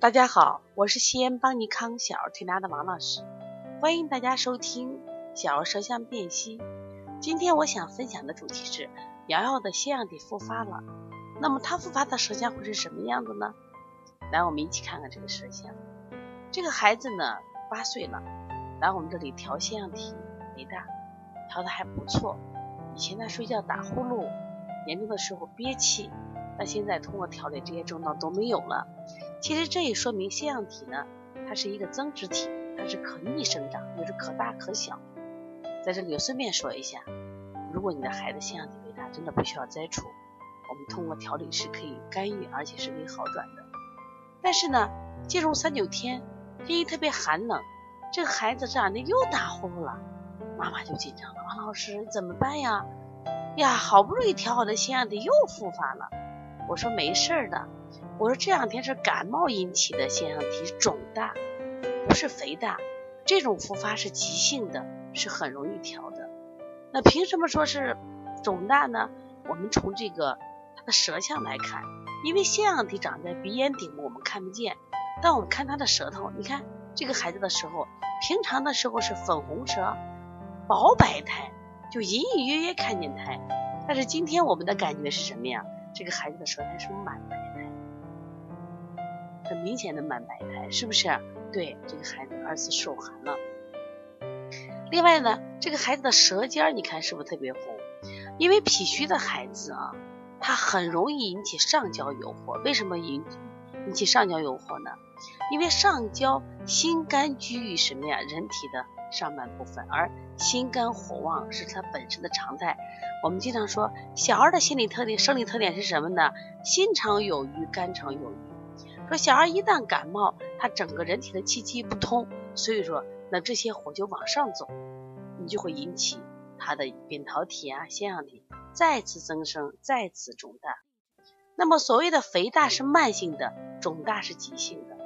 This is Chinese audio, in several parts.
大家好，我是西安邦尼康小儿推拿的王老师，欢迎大家收听小儿舌象辨析。今天我想分享的主题是瑶瑶的腺样体复发了，那么她复发的舌象会是什么样子呢？来，我们一起看看这个舌象。这个孩子呢，八岁了，来我们这里调腺样体肥大，调的还不错。以前他睡觉打呼噜，严重的时候憋气，那现在通过调理，这些症状都没有了。其实这也说明腺样体呢，它是一个增殖体，它是可逆生长，就是可大可小。在这里顺便说一下，如果你的孩子腺样体肥大，真的不需要摘除，我们通过调理是可以干预，而且是可以好转的。但是呢，进入三九天，天气特别寒冷，这个孩子这两天又打呼噜了，妈妈就紧张了，王老师怎么办呀？呀，好不容易调好的腺样体又复发了。我说没事儿的。我说这两天是感冒引起的腺样体肿大，不是肥大。这种复发是急性的，是很容易调的。那凭什么说是肿大呢？我们从这个它的舌象来看，因为腺样体长在鼻咽顶部，我们看不见。但我们看他的舌头，你看这个孩子的时候，平常的时候是粉红舌、薄白苔，就隐隐约约看见苔。但是今天我们的感觉是什么呀？这个孩子的舌苔是满白苔。很明显的满白苔，是不是？对，这个孩子二次受寒了。另外呢，这个孩子的舌尖你看是不是特别红？因为脾虚的孩子啊，他很容易引起上焦有火。为什么引引起上焦有火呢？因为上焦心肝居于什么呀？人体的上半部分，而心肝火旺是它本身的常态。我们经常说，小儿的心理特点、生理特点是什么呢？心常有余，肝常有余。说小儿一旦感冒，他整个人体的气机不通，所以说那这些火就往上走，你就会引起他的扁桃体啊、腺样体再次增生、再次肿大。那么所谓的肥大是慢性的，肿大是急性的。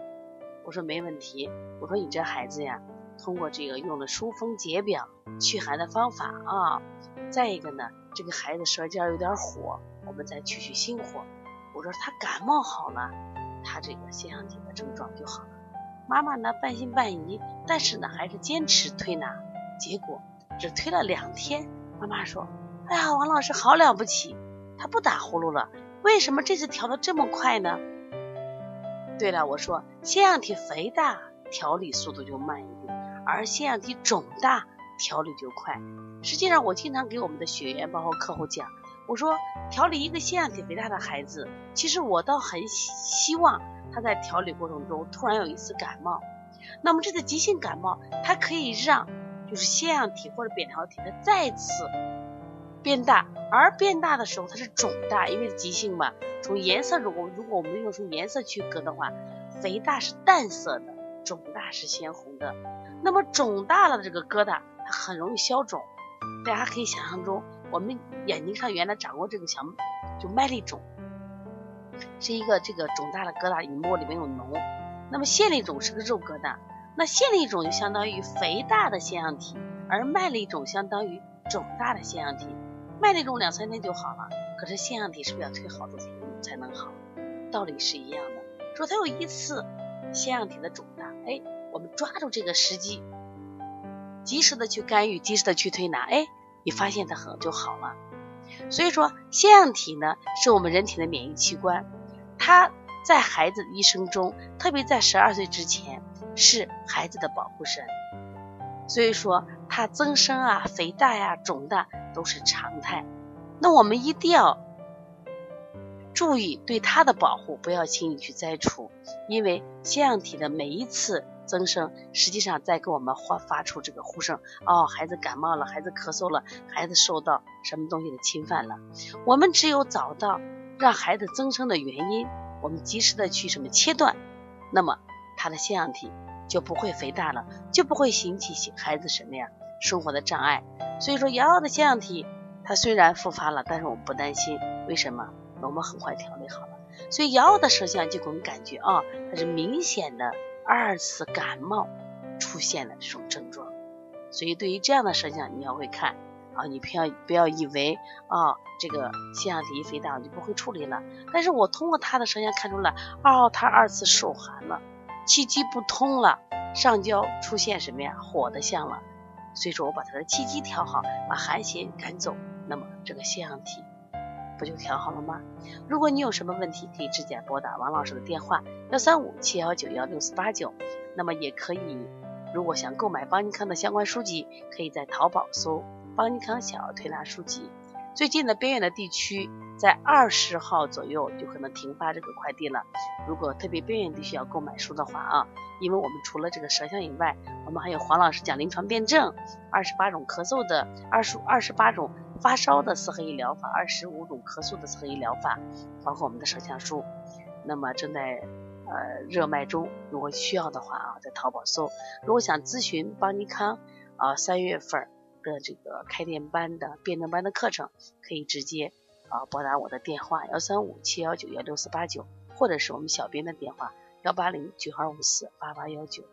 我说没问题，我说你这孩子呀，通过这个用了疏风解表、祛寒的方法啊，再一个呢，这个孩子舌尖有点火，我们再去去心火。我说他感冒好了。他这个腺样体的症状就好了，妈妈呢半信半疑，但是呢还是坚持推拿，结果只推了两天，妈妈说：“哎呀，王老师好了不起，他不打呼噜了，为什么这次调的这么快呢？”对了，我说腺样体肥大调理速度就慢一点，而腺样体肿大调理就快。实际上我经常给我们的学员包括客户讲。我说调理一个腺样体肥大的孩子，其实我倒很希望他在调理过程中突然有一次感冒，那么这次急性感冒，它可以让就是腺样体或者扁桃体它再次变大，而变大的时候它是肿大，因为急性嘛。从颜色如果如果我们用从颜色区隔的话，肥大是淡色的，肿大是鲜红的。那么肿大了的这个疙瘩，它很容易消肿，大家可以想象中。我们眼睛上原来长过这个小，就麦粒肿，是一个这个肿大的疙瘩，你摸里面有脓。那么腺粒肿是个肉疙瘩，那腺粒肿就相当于肥大的腺样体，而麦粒肿相当于肿大的腺样体。麦粒肿两三天就好了，可是腺样体是不是要推好多天才能好？道理是一样的。说他有一次腺样体的肿，哎，我们抓住这个时机，及时的去干预，及时的去推拿，哎。你发现它很就好了，所以说腺样体呢是我们人体的免疫器官，它在孩子一生中，特别在十二岁之前是孩子的保护神，所以说它增生啊、肥大呀、肿大都是常态，那我们一定要注意对它的保护，不要轻易去摘除，因为腺样体的每一次。增生实际上在给我们发发出这个呼声哦，孩子感冒了，孩子咳嗽了，孩子受到什么东西的侵犯了。我们只有找到让孩子增生的原因，我们及时的去什么切断，那么他的腺样体就不会肥大了，就不会引起孩子什么呀生活的障碍。所以说，瑶瑶的腺样体它虽然复发了，但是我们不担心，为什么？我们很快调理好了。所以瑶瑶的舌象就给我们感觉啊，它是明显的。二次感冒出现的这种症状，所以对于这样的舌象，你要会看啊，你不要不要以为啊，这个腺样体肥大就不会处理了。但是我通过他的舌象看出了，哦，他二次受寒了，气机不通了，上焦出现什么呀？火的象了。所以说我把他的气机调好，把寒邪赶走，那么这个腺样体不就调好了吗？如果你有什么问题，可以直接拨打王老师的电话幺三五七幺九幺六四八九，那么也可以，如果想购买邦尼康的相关书籍，可以在淘宝搜邦尼康小儿推拿书籍。最近的边远的地区，在二十号左右就可能停发这个快递了。如果特别边远地区要购买书的话啊，因为我们除了这个舌象以外，我们还有黄老师讲临床辩证，二十八种咳嗽的，二十二十八种发烧的四合一疗法，二十五种咳嗽的四合一疗法，包括我们的舌象书，那么正在呃热卖中。如果需要的话啊，在淘宝搜。如果想咨询邦尼康啊，三月份。的这个开店班的辩证班的课程，可以直接啊拨打我的电话幺三五七幺九幺六四八九，或者是我们小编的电话幺八零九二五四八八幺九。